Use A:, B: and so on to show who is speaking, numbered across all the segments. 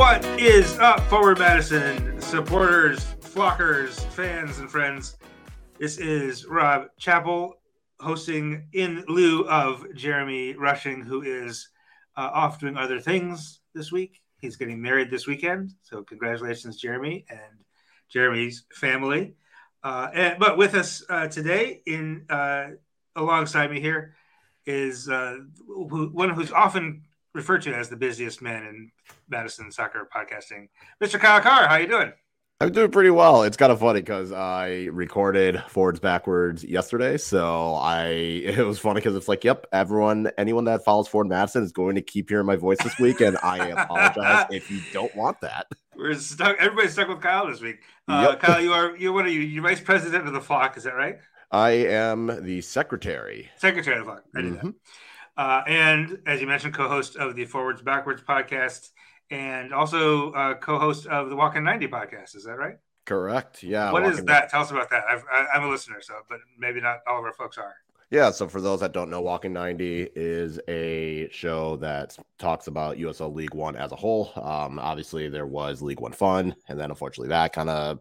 A: What is up, Forward Madison supporters, flockers, fans, and friends? This is Rob Chappell hosting in lieu of Jeremy Rushing, who is uh, off doing other things this week. He's getting married this weekend. So, congratulations, Jeremy and Jeremy's family. Uh, and, but with us uh, today, in uh, alongside me here, is uh, one who's often referred to as the busiest man in Madison soccer podcasting, Mr. Kyle Carr. How you doing?
B: I'm doing pretty well. It's kind of funny because I recorded forwards backwards yesterday, so I it was funny because it's like, yep, everyone, anyone that follows Forward Madison is going to keep hearing my voice this week, and I apologize if you don't want that.
A: We're stuck. Everybody's stuck with Kyle this week. Uh, yep. Kyle, you are you what are you? You're vice president of the flock, is that right?
B: I am the secretary.
A: Secretary of the flock. I did mm-hmm. that. Uh, and as you mentioned, co-host of the Forwards Backwards podcast and also uh, co-host of the Walking 90 podcast. Is that right?
B: Correct. Yeah.
A: What is that? Tell us about that. i am a listener, so but maybe not all of our folks are.
B: Yeah. So for those that don't know, Walking 90 is a show that talks about USL League One as a whole. Um, obviously, there was League One fun, and then unfortunately, that kind of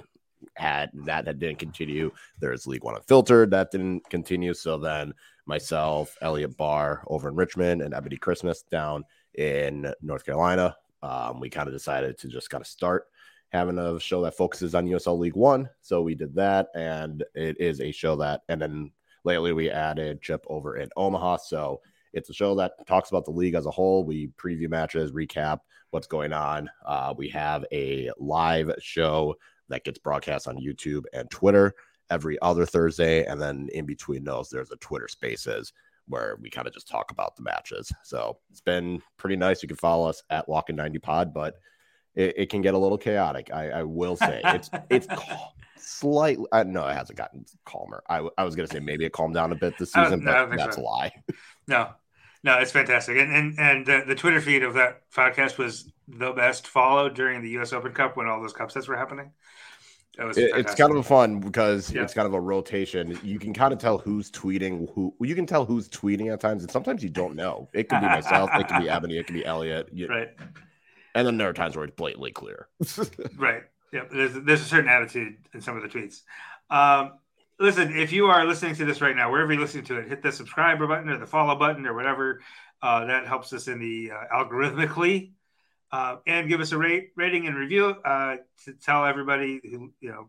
B: had that that didn't continue. There's League One Unfiltered that didn't continue. So then myself, Elliot Barr over in Richmond, and Ebony Christmas down in North Carolina um, we kind of decided to just kind of start having a show that focuses on USL League One. So we did that, and it is a show that, and then lately we added Chip over in Omaha. So it's a show that talks about the league as a whole. We preview matches, recap what's going on. Uh, we have a live show that gets broadcast on YouTube and Twitter every other Thursday. And then in between those, there's a Twitter Spaces where we kind of just talk about the matches. So it's been pretty nice. You can follow us at Walking 90 Pod, but it, it can get a little chaotic. I, I will say it's it's slightly. Uh, no, it hasn't gotten calmer. I, I was gonna say maybe it calmed down a bit this season, no, but that's so. a lie.
A: No, no, it's fantastic. And and and uh, the Twitter feed of that podcast was the best followed during the U.S. Open Cup when all those cup sets were happening
B: it, it's kind of a fun because yeah. it's kind of a rotation. You can kind of tell who's tweeting who. You can tell who's tweeting at times, and sometimes you don't know. It could be myself, it could be Ebony, it could be Elliot.
A: You, right.
B: And then there are times where it's blatantly clear.
A: right. Yeah. There's there's a certain attitude in some of the tweets. Um, listen, if you are listening to this right now, wherever you're listening to it, hit the subscribe button or the follow button or whatever. Uh, that helps us in the uh, algorithmically uh, and give us a rate, rating and review uh, to tell everybody who you know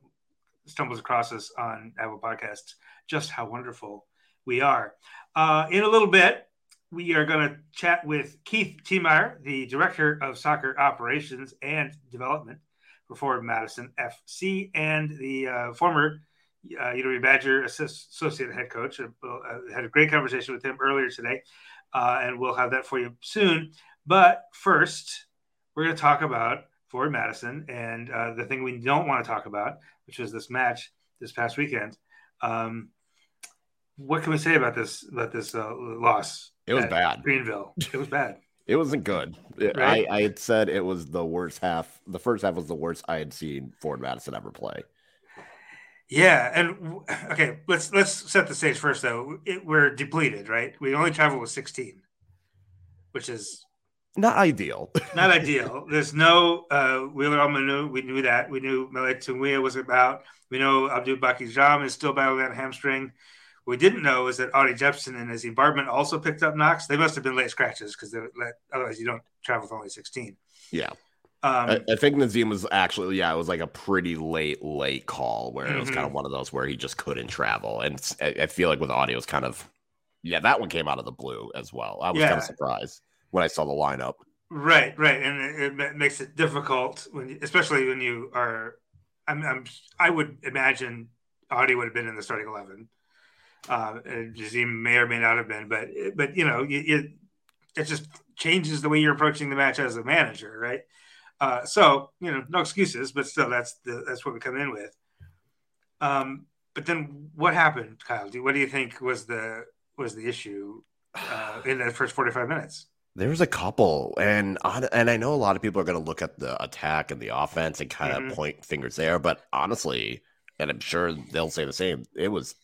A: stumbles across us on Apple Podcasts just how wonderful we are. Uh, in a little bit, we are going to chat with Keith Tiemeyer, the director of soccer operations and development for Forward Madison FC, and the uh, former uh, UW Badger associate head coach. Uh, had a great conversation with him earlier today, uh, and we'll have that for you soon. But first, we're going to talk about Forward Madison and uh, the thing we don't want to talk about, which was this match this past weekend. Um, what can we say about this about this uh, loss?
B: It was bad.
A: Greenville. It was bad.
B: it wasn't good. Right? I, I had said it was the worst half. The first half was the worst I had seen Forward Madison ever play.
A: Yeah, and okay, let's let's set the stage first though. It, we're depleted, right? We only traveled with 16, which is
B: not ideal.
A: not ideal. There's no uh, Wheeler Almanu. We knew that. We knew Melek Tunguia was about. We know Abdul Baki Jam is still battling that hamstring. What we didn't know is that Audi Jepson and Nazeem Bartman also picked up knocks. They must have been late scratches because otherwise you don't travel with only 16.
B: Yeah. Um, I, I, think Nazim was actually, yeah, it was like a pretty late, late call where mm-hmm. it was kind of mm-hmm. one of those where he just couldn't travel. And I, I feel like with Audie, was kind of, yeah, that one came out of the blue as well. I was yeah. kind of surprised when I saw the lineup.
A: Right, right, and it, it makes it difficult when, especially when you are. I'm, I'm, i would imagine Audi would have been in the starting eleven. Uh, Jazim may or may not have been, but but you know, it, it just changes the way you're approaching the match as a manager, right? Uh, so you know, no excuses, but still, that's the that's what we come in with. Um, but then what happened, Kyle? Do, what do you think was the was the issue uh, in the first 45 minutes?
B: There's a couple, and and I know a lot of people are going to look at the attack and the offense and kind of mm-hmm. point fingers there, but honestly, and I'm sure they'll say the same. It was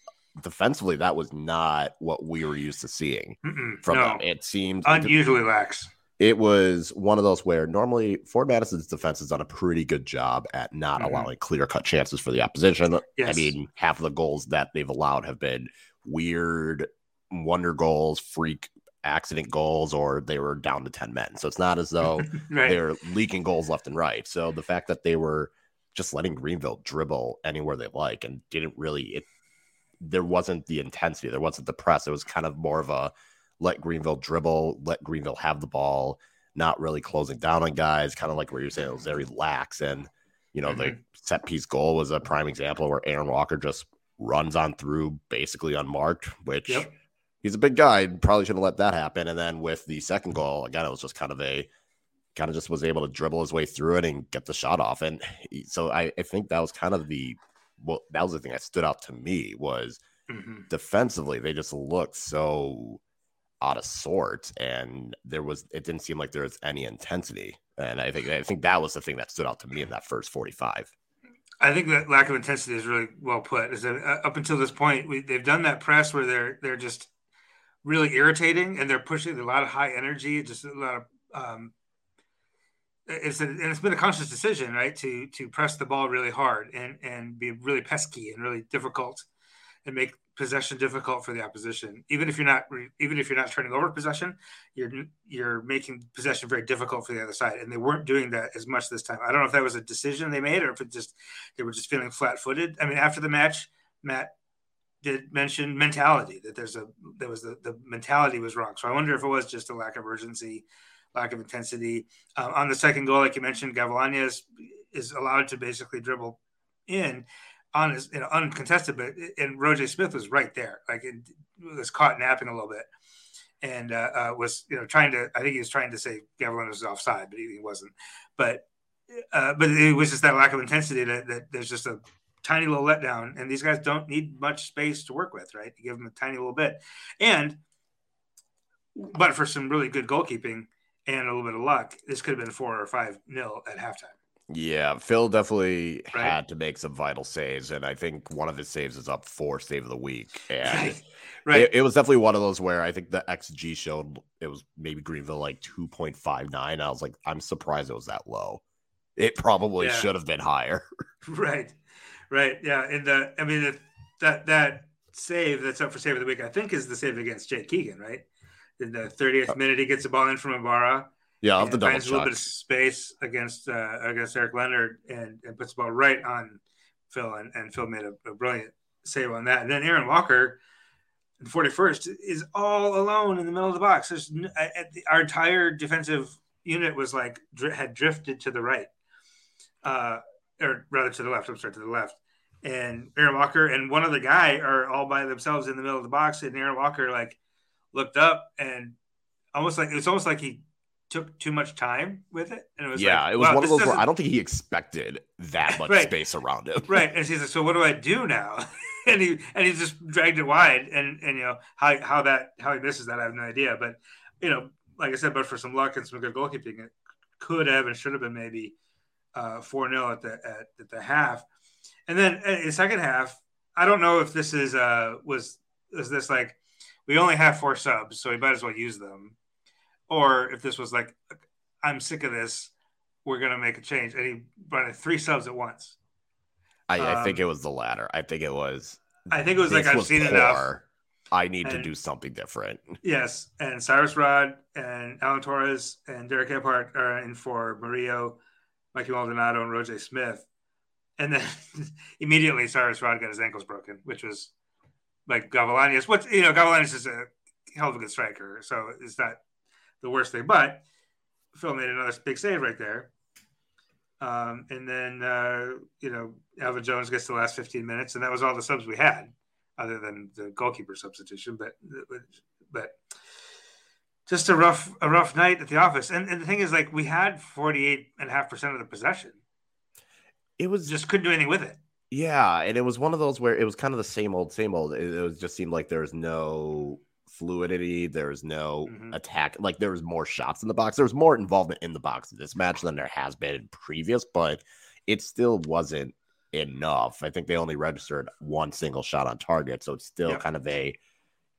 B: defensively that was not what we were used to seeing Mm-mm, from no. them. It seemed
A: unusually lax.
B: it was one of those where normally Forward Madison's defense has done a pretty good job at not mm-hmm. allowing clear cut chances for the opposition. Yes. I mean, half of the goals that they've allowed have been weird wonder goals, freak accident goals, or they were down to 10 men. So it's not as though right. they're leaking goals left and right. So the fact that they were just letting Greenville dribble anywhere they like and didn't really, it, there wasn't the intensity, there wasn't the press. It was kind of more of a, let Greenville dribble, let Greenville have the ball, not really closing down on guys, kind of like what you're saying, it was very lax. And, you know, mm-hmm. the set piece goal was a prime example where Aaron Walker just runs on through basically unmarked, which yep. He's a big guy. Probably shouldn't let that happen. And then with the second goal, again, it was just kind of a kind of just was able to dribble his way through it and get the shot off. And so I, I think that was kind of the well, that was the thing that stood out to me was mm-hmm. defensively, they just looked so out of sorts and there was it didn't seem like there was any intensity and i think i think that was the thing that stood out to me in that first 45
A: i think that lack of intensity is really well put is that uh, up until this point we, they've done that press where they're they're just really irritating and they're pushing a lot of high energy just a lot of um it's a, and it's been a conscious decision right to to press the ball really hard and and be really pesky and really difficult and make possession difficult for the opposition. Even if you're not even if you're not turning over possession, you're you're making possession very difficult for the other side. And they weren't doing that as much this time. I don't know if that was a decision they made or if it just they were just feeling flat footed. I mean, after the match, Matt did mention mentality that there's a there was the, the mentality was wrong. So I wonder if it was just a lack of urgency, lack of intensity. Um, on the second goal, like you mentioned, Gavilanes is, is allowed to basically dribble in honest, you know, uncontested, but and Roger Smith was right there, like it was caught napping a little bit, and uh, uh, was you know trying to. I think he was trying to say Gavilanes was offside, but he, he wasn't. But uh, but it was just that lack of intensity that, that there's just a tiny little letdown, and these guys don't need much space to work with, right? To give them a tiny little bit, and but for some really good goalkeeping and a little bit of luck, this could have been four or five nil at halftime.
B: Yeah, Phil definitely right. had to make some vital saves, and I think one of his saves is up for save of the week. And right, right. It, it, was definitely one of those where I think the XG showed it was maybe Greenville like two point five nine. I was like, I'm surprised it was that low. It probably yeah. should have been higher.
A: right, right, yeah. And the I mean that that save that's up for save of the week, I think, is the save against Jake Keegan, right? In the 30th uh minute, he gets the ball in from Ibarra
B: yeah, of the double finds
A: a little bit of space against uh, against Eric Leonard and, and puts the ball right on Phil, and, and Phil made a, a brilliant save on that. And then Aaron Walker, the 41st, is all alone in the middle of the box. There's the, our entire defensive unit was like had drifted to the right, uh, or rather to the left. I'm sorry, to the left. And Aaron Walker and one other guy are all by themselves in the middle of the box. And Aaron Walker like looked up and almost like it was almost like he took too much time with it. And it was
B: yeah,
A: like,
B: it was wow, one of those where I don't think he expected that much right. space around him.
A: right. And he's like, so what do I do now? and he and he just dragged it wide. And and you know how how that how he misses that, I have no idea. But you know, like I said, but for some luck and some good goalkeeping, it could have and should have been maybe uh, four uh, 0 at the at, at, the half. And then uh, in the second half, I don't know if this is uh was is this like we only have four subs, so we might as well use them or if this was like, I'm sick of this, we're gonna make a change, and he brought in three subs at once.
B: I, um, I think um, it was the latter. I think it was.
A: I think it was like I've seen poor. enough.
B: I need and, to do something different.
A: Yes, and Cyrus Rod and Alan Torres and Derek Gebhard are in for Murillo, Mikey Maldonado, and Roger Smith. And then immediately Cyrus Rod got his ankles broken, which was like Gavilanes. What you know, Gavilanes is a hell of a good striker, so it's not the worst thing. But Phil made another big save right there. Um, and then, uh, you know, Alvin Jones gets the last 15 minutes, and that was all the subs we had, other than the goalkeeper substitution. But, but just a rough, a rough night at the office. And, and the thing is, like, we had 48 and a half percent of the possession.
B: It was
A: just couldn't do anything with it.
B: Yeah, and it was one of those where it was kind of the same old, same old. It, it was just seemed like there was no fluidity. There was no mm-hmm. attack. Like there was more shots in the box. There was more involvement in the box in this match than there has been in previous, but it still wasn't enough. I think they only registered one single shot on target, so it's still kind of a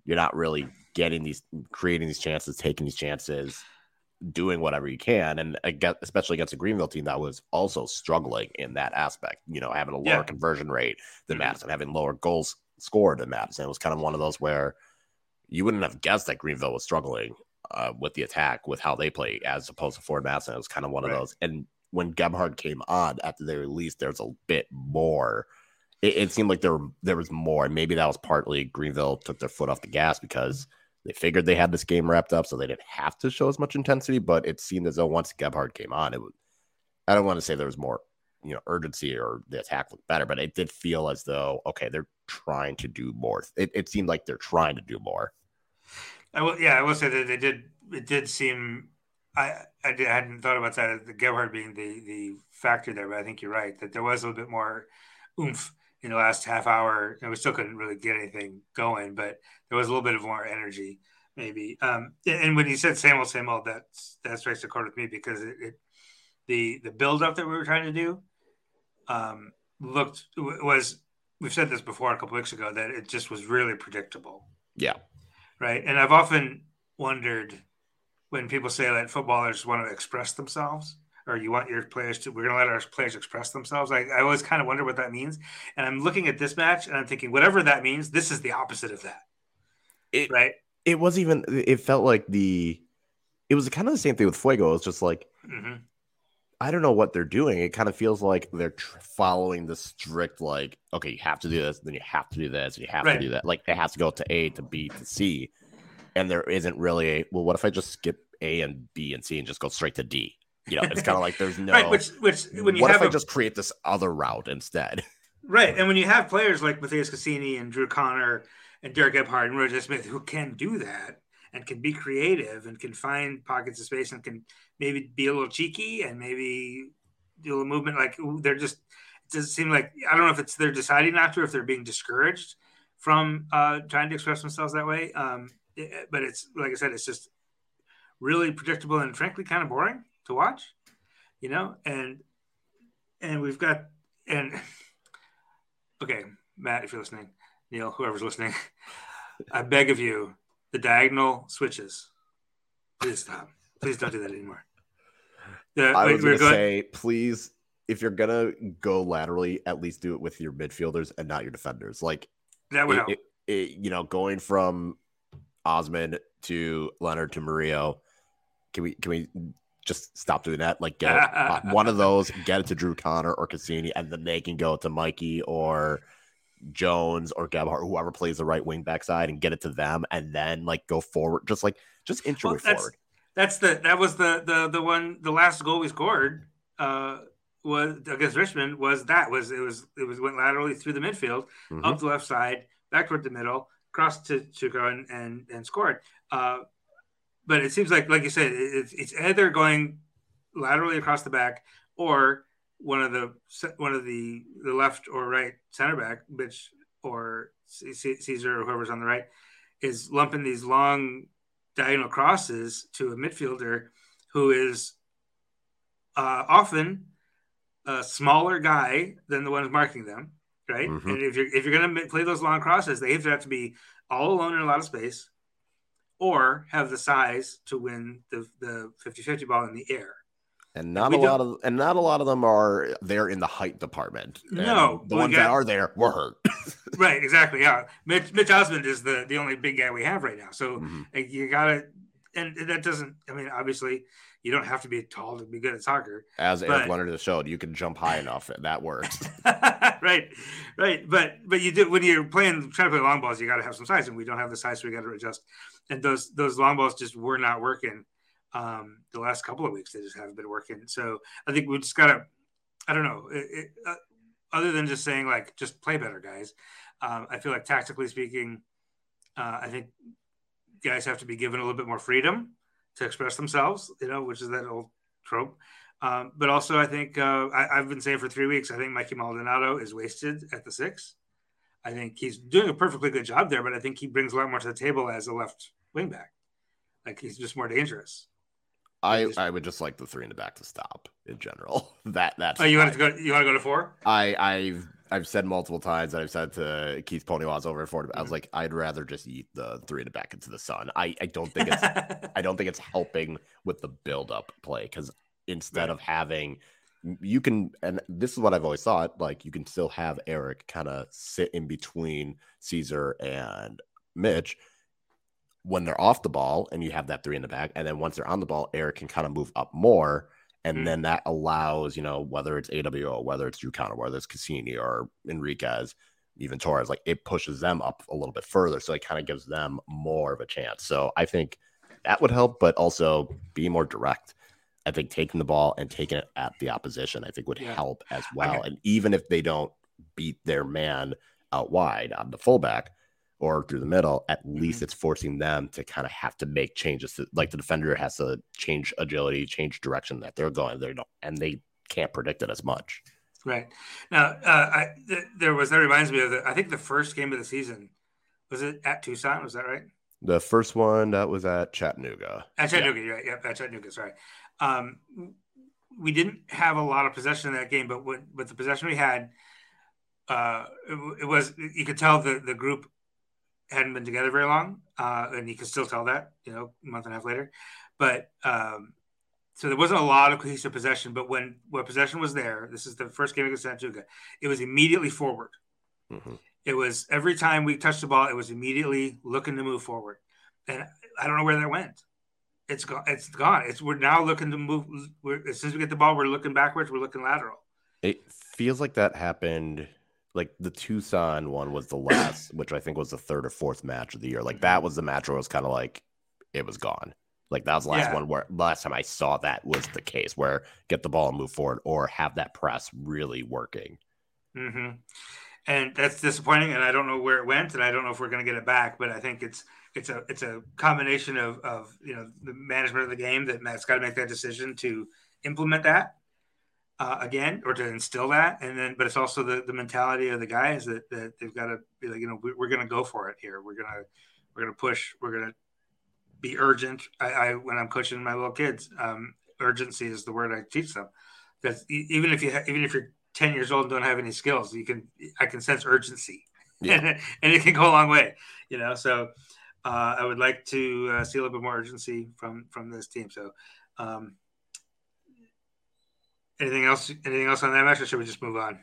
B: you're not really getting these creating these chances, taking these chances. doing whatever you can, and especially against a Greenville team that was also struggling in that aspect. You know, having a lower yeah. conversion rate than mm-hmm. Madison, having lower goals scored than Madison. It was kind of one of those where you wouldn't have guessed that Greenville was struggling uh, with the attack with how they play as opposed to Forward Madison. It was kind of one right. of those. And when Gebhard came on after they released, there's a bit more. It, it seemed like there there was more, and maybe that was partly Greenville took their foot off the gas because they figured they had this game wrapped up, so they didn't have to show as much intensity. But it seemed as though once Gebhard came on, it was. I don't want to say there was more, you know, urgency or the attack looked better, but it did feel as though okay, they're trying to do more. It, it seemed like they're trying to do more.
A: I will, yeah, I will say that they did. It did seem. I I, did, I hadn't thought about that. The Gebhard being the the factor there, but I think you're right that there was a little bit more oomph in the last half hour. And we still couldn't really get anything going, but there was a little bit of more energy, maybe. Um, and when you said same old, same old, that's that strikes a chord with me because it, it the the build up that we were trying to do um, looked was we've said this before a couple weeks ago that it just was really predictable.
B: Yeah.
A: Right. And I've often wondered when people say that footballers want to express themselves or you want your players to we're going to let our players express themselves. I, I always kind of wonder what that means. And i'm looking at this match and i'm thinking whatever that means this is the opposite of that.
B: It, right? it was even it felt like the it was kind of the same thing with fuego. It's just like mm-hmm. i don't know what they're doing. It kind of feels like they're tr- following the strict like okay you have to do this then you have to do this and you have right. to do that. Like it has to go to a to b to c. And there isn't really a well what if i just skip a and b and c and just go straight to d you know, it's kind of like there's no.
A: right, which, which when you
B: what
A: have
B: if a, I just create this other route instead?
A: Right, and when you have players like Matthias Cassini and Drew Conner and Derek Gebhard and Roger Smith who can do that and can be creative and can find pockets of space and can maybe be a little cheeky and maybe do a little movement, like they're just. It doesn't seem like I don't know if it's they're deciding not to, if they're being discouraged from uh, trying to express themselves that way. Um, it, but it's like I said, it's just really predictable and frankly kind of boring to watch, you know, and and we've got and okay, Matt, if you're listening, Neil, whoever's listening, I beg of you, the diagonal switches. Please stop. Please don't do that anymore.
B: The, I was going to say, please, if you're gonna go laterally, at least do it with your midfielders and not your defenders. Like
A: that would
B: it,
A: help.
B: It, it, you know, going from Osmond to Leonard to Murillo. Can we can we just stop doing that. Like get uh, one of those, get it to Drew Conner or Cassini, and then they can go to Mikey or Jones or Gebhard, whoever plays the right wing back side, and get it to them, and then like go forward, just like just inch well,
A: that's,
B: forward.
A: That's the that was the the the one the last goal we scored uh was against Richmond was that was it was it was went laterally through the midfield mm-hmm. up the left side back toward the middle crossed to Chuka and and, and scored. Uh, but it seems like, like you said, it's, it's either going laterally across the back or one of the one of the the left or right center back, which or Caesar or whoever's on the right, is lumping these long diagonal crosses to a midfielder who is uh, often a smaller guy than the ones marking them, right? Mm-hmm. And if you're if you're gonna play those long crosses, they have to be all alone in a lot of space or have the size to win the the 50-50 ball in the air.
B: And not a lot of and not a lot of them are there in the height department.
A: No,
B: the ones got, that are there were hurt.
A: right, exactly. Yeah, Mitch, Mitch Osmond is the the only big guy we have right now. So mm-hmm. you gotta, and that doesn't. I mean, obviously, you don't have to be tall to be good at soccer.
B: As but, Eric Leonard has showed, you can jump high enough. That works.
A: right, right. But but you do when you're playing trying to play long balls, you got to have some size, and we don't have the size, so we got to adjust and those those long balls just were not working um, the last couple of weeks. They just haven't been working. So I think we just gotta. I don't know. It, it, uh, other than just saying like just play better, guys. Um, I feel like tactically speaking, uh, I think guys have to be given a little bit more freedom to express themselves. You know, which is that old trope. Um, but also, I think uh, I, have been saying for three weeks. I think Mikey Maldonado is wasted at the six. I think he's doing a perfectly good job there, but I think he brings a lot more to the table as a left wingback. Like he's just more dangerous.
B: I, just, I would just like the three in the back to stop in general. That that's
A: oh you want to go you want to go to four?
B: I I've I've said multiple times that I've said to Keith Ponywas over at Ford, I was like, I'd rather just eat the three in the back into the sun. I, I don't think it's I don't think it's helping with the build up play because instead right. of having you can and this is what I've always thought, like you can still have Eric kind of sit in between Caesar and Mitch when they're off the ball and you have that three in the back. And then once they're on the ball, Eric can kind of move up more. And mm-hmm. then that allows, you know, whether it's AWO, whether it's Counter, whether it's Cassini or Enriquez, even Torres, like it pushes them up a little bit further. So it kind of gives them more of a chance. So I think that would help, but also be more direct. I think taking the ball and taking it at the opposition, I think would yeah. help as well. Okay. And even if they don't beat their man out wide on the fullback, or through the middle, at least mm-hmm. it's forcing them to kind of have to make changes. To, like the defender has to change agility, change direction that they're going. They don't, and they can't predict it as much.
A: Right now, uh, I, th- there was that reminds me of the. I think the first game of the season was it at Tucson? Was that right?
B: The first one that was at Chattanooga.
A: At Chattanooga, yeah, yeah, at Chattanooga. Sorry, um, we didn't have a lot of possession in that game, but what, but the possession we had, uh, it, it was you could tell the the group hadn't been together very long, uh, and you can still tell that, you know, a month and a half later. But um, so there wasn't a lot of cohesive possession. But when when possession was there, this is the first game against Chattanooga. It was immediately forward. Mm-hmm. It was every time we touched the ball, it was immediately looking to move forward, and I don't know where that went. It's gone. It's gone. It's we're now looking to move. We're, as soon as we get the ball, we're looking backwards. We're looking lateral.
B: It feels like that happened like the Tucson one was the last, which I think was the third or fourth match of the year. Like that was the match where it was kind of like it was gone. Like that was the last yeah. one where last time I saw that was the case where get the ball and move forward or have that press really working.
A: Mm-hmm. And that's disappointing. And I don't know where it went, and I don't know if we're going to get it back. But I think it's it's a it's a combination of of you know the management of the game that Matt's got to make that decision to implement that uh, again or to instill that. And then but it's also the, the mentality of the guys that, that they've got to be like you know we, are going to go for it here. We're going to we're going to push we're going to be urgent. I, I, when i'm coaching my little kids um, urgency is the word i teach them. Because even if you ha- even if you're 10 years old and don't have any skills you can i can sense urgency. Yeah. and, it can go a long way you know? So uh, i would like to uh, see a little bit more urgency from from this team. So um, Anything else? Anything else on that match, or should we just move on?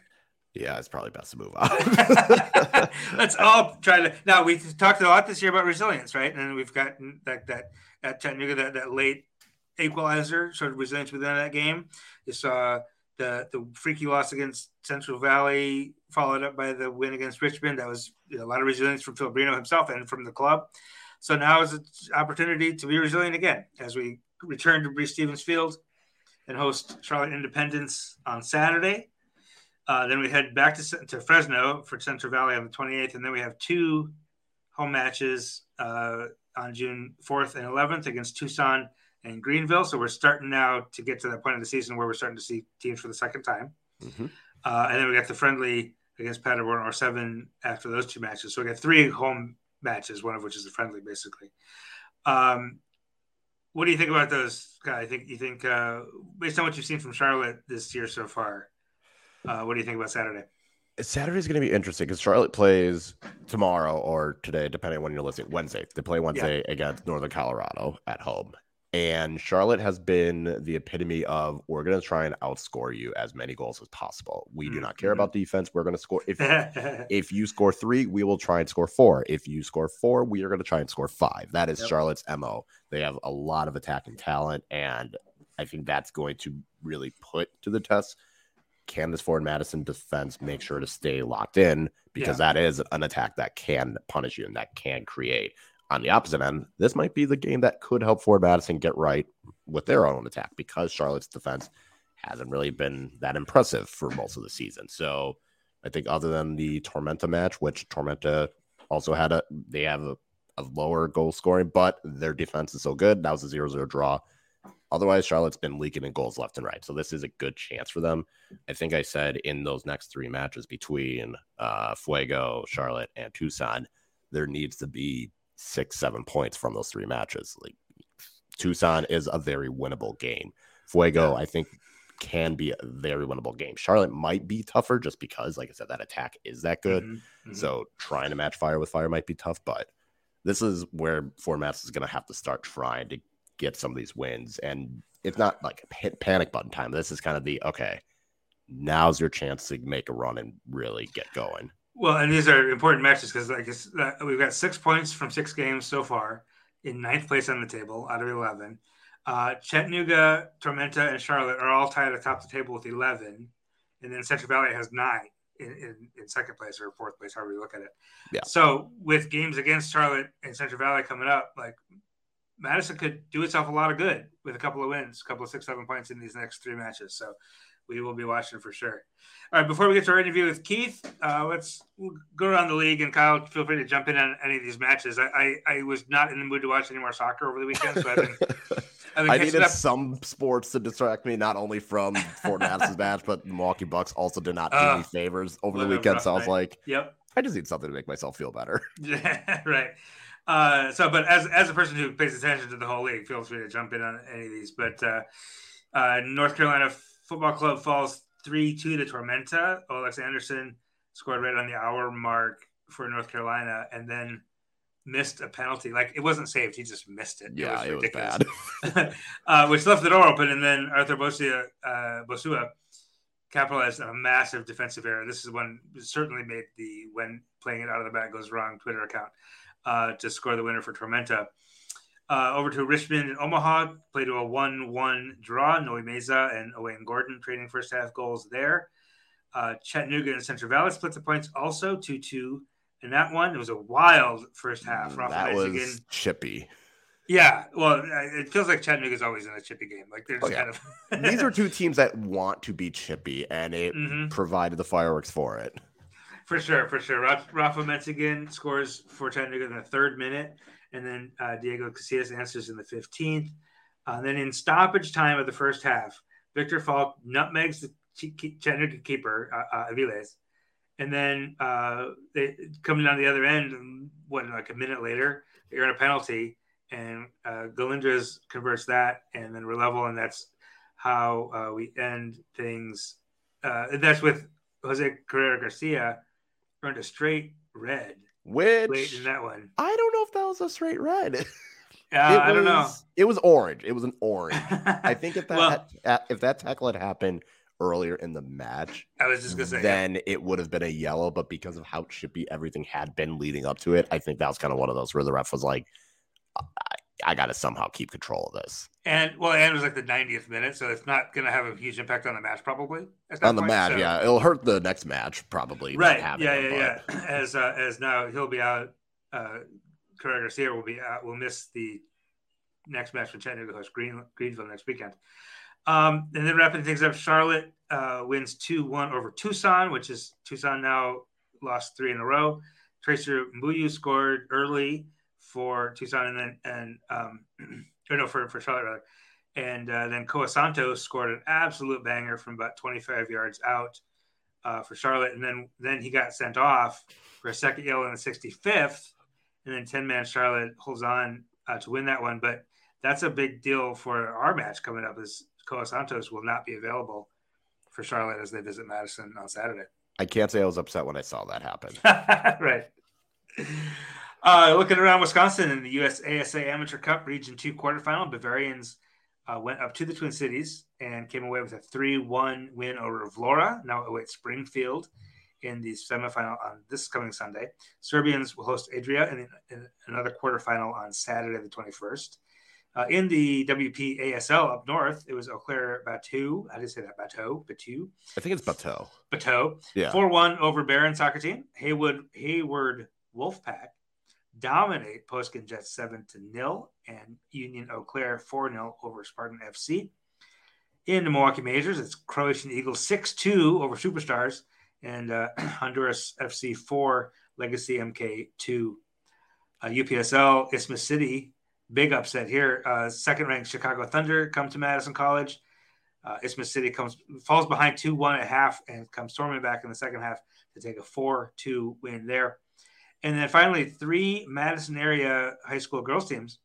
B: Yeah, it's probably best to move on.
A: Let's all try to. Now we've talked a lot this year about resilience, right? And we've got that that at Chattanooga that, that late equalizer, sort of resilience within that game. You saw the the freaky loss against Central Valley, followed up by the win against Richmond. That was you know, a lot of resilience from Phil Breno himself and from the club. So now is an opportunity to be resilient again as we return to Breese Stevens Field and host Charlotte Independence on Saturday. Uh, then we head back to, to Fresno for Central Valley on the 28th, and then we have two home matches uh, on June 4th and 11th against Tucson and Greenville. So we're starting now to get to that point of the season where we're starting to see teams for the second time. Mm-hmm. Uh, and then we got the friendly against Paderborn or seven after those two matches. So we got three home matches, one of which is a friendly, basically. Um, what do you think about those guys? I think you think uh, based on what you've seen from Charlotte this year so far, uh, what do you think about Saturday?
B: Saturday's going to be interesting because Charlotte plays tomorrow or today, depending on when you're listening. Wednesday, they play Wednesday yeah. against Northern Colorado at home, and Charlotte has been the epitome of we're going to try and outscore you as many goals as possible. We mm-hmm. do not care mm-hmm. about defense. We're going to score. If if you score three, we will try and score four. If you score four, we are going to try and score five. That is yep. Charlotte's MO. They have a lot of attacking talent, and I think that's going to really put to the test. Can this Forward Madison defense make sure to stay locked in? Because yeah. that is an attack that can punish you and that can create on the opposite end, this might be the game that could help Forward Madison get right with their own attack because Charlotte's defense hasn't really been that impressive for most of the season. So I think other than the Tormenta match, which Tormenta also had a they have a, a lower goal scoring, but their defense is so good. That was a 0-0 draw. Otherwise, Charlotte's been leaking in goals left and right. So this is a good chance for them. I think I said in those next three matches between uh, Fuego, Charlotte, and Tucson, there needs to be six, seven points from those three matches. Like Tucson is a very winnable game. Fuego, yeah. I think, can be a very winnable game. Charlotte might be tougher just because, like I said, that attack is that good. Mm-hmm. Mm-hmm. So trying to match fire with fire might be tough, but this is where Fort Mass is going to have to start trying to get some of these wins. And it's not like hit panic button time. This is kind of the okay, now's your chance to make a run and really get going.
A: Well, and these are important matches because I guess uh, we've got six points from six games so far in ninth place on the table out of 11. Uh, Chattanooga, Tormenta, and Charlotte are all tied atop the table with 11. And then Central Valley has nine in, in, in, second place or fourth place, however you look at it. Yeah. So with games against Charlotte and Central Valley coming up, like Madison could do itself a lot of good with a couple of wins, a couple of six, seven points in these next three matches. So we will be watching for sure. All right, before we get to our interview with Keith, uh, let's go around the league and Kyle, feel free to jump in on any of these matches. I, I, I was not in the mood to watch any more soccer over the weekend, so I've been.
B: I've been I needed up. some sports to distract me, not only from Forward Madison's match, but Milwaukee Bucks also did not do uh, me favors over the weekend. So I was like,
A: "Yep,
B: I just need something to make myself feel better."
A: Yeah, right. Uh, so, but as as a person who pays attention to the whole league, feel free to jump in on any of these. But uh, uh, North Carolina Football Club falls three two to Tormenta. Alex Anderson scored right on the hour mark for North Carolina, and then missed a penalty. Like it wasn't saved; he just missed it.
B: Yeah, it was,
A: it was bad. uh, which left the door open, and then Arthur Bosua, uh, Bosua capitalized on a massive defensive error. This is one certainly made the when playing it out of the back goes wrong Twitter account uh, to score the winner for Tormenta. Uh, over to Richmond and Omaha, played to a 1 1 draw. Noe Meza and Owain Gordon trading first half goals there. Uh, Chattanooga and Central Valley split the points also 2 2 in that one. It was a wild first half.
B: Mm, that was chippy.
A: Yeah, well, it feels like Chattanooga is always in a chippy game. Like they're just oh, yeah.
B: kind of. These are two teams that want to be chippy, and it mm-hmm. provided the fireworks for it.
A: For sure, for sure. Rafa Mentzingen scores for Chattanooga in the third minute, and then uh, Diego Casillas answers in the 15th. Uh, then in stoppage time of the first half, Victor Falk nutmegs the Chattanooga keeper, uh, uh, Aviles. And then uh, they coming down the other end, what, like a minute later, they earn a penalty, and uh, Galindras converts that, and then we're level, and that's how uh, we end things. That's with Jose Carrera Garcia earned a straight red.
B: Which
A: in that one,
B: I don't know if that was a straight red.
A: Yeah, I don't know.
B: It was orange. It was an orange. I think if that well, had, uh, if that tackle had happened earlier in the match,
A: I was just gonna say,
B: then yeah. it would have been a yellow. But because of how chippy everything had been leading up to it, I think that was kind of one of those where the ref was like, I got to somehow keep control of this.
A: And well, and it was like the 90th minute, so it's not going to have a huge impact on the match, probably.
B: On the match, so, yeah, it'll hurt the next match, probably.
A: Right? Yeah, yeah, yeah. As uh, as now he'll be out. Uh, Carrera Garcia will be out. Will miss the next match with Chattanooga host Green, Greenville next weekend. Um, and then wrapping things up, Charlotte uh, wins two one over Tucson, which is Tucson now lost three in a row. Tracer Mbuyu scored early for Tucson, and then and um, or no for for Charlotte rather, and uh, then Koa Santos scored an absolute banger from about 25 yards out uh, for Charlotte, and then then he got sent off for a second yellow in the 65th, and then 10 man Charlotte holds on uh, to win that one, but that's a big deal for our match coming up. Is Koa Santos will not be available for Charlotte as they visit Madison on Saturday.
B: I can't say I was upset when I saw that happen.
A: right. Uh, looking around Wisconsin in the US ASA Amateur Cup Region 2 quarterfinal, Bavarians uh, went up to the Twin Cities and came away with a 3 1 win over Vlora. Now awaits Springfield in the semifinal on this coming Sunday. Serbians will host Adria in, in another quarterfinal on Saturday, the 21st. Uh, in the WPASL up north, it was Eau Claire Bateau. How do you say that? Bateau? Bateau?
B: I think it's Bateau.
A: Bateau. Yeah. 4 1 over Barron soccer team. Haywood, Hayward Wolfpack dominate Postkin Jets 7 to nil and Union Eau Claire 4 0 over Spartan FC. In the Milwaukee Majors, it's Croatian Eagles 6 2 over Superstars and uh, Honduras FC 4, Legacy MK 2. Uh, UPSL, Isthmus City, big upset here. Uh, second ranked Chicago Thunder come to Madison College. Uh, Isthmus City comes falls behind 2 1 at half and comes storming back in the second half to take a 4 2 win there. And then finally, three Madison area high school girls teams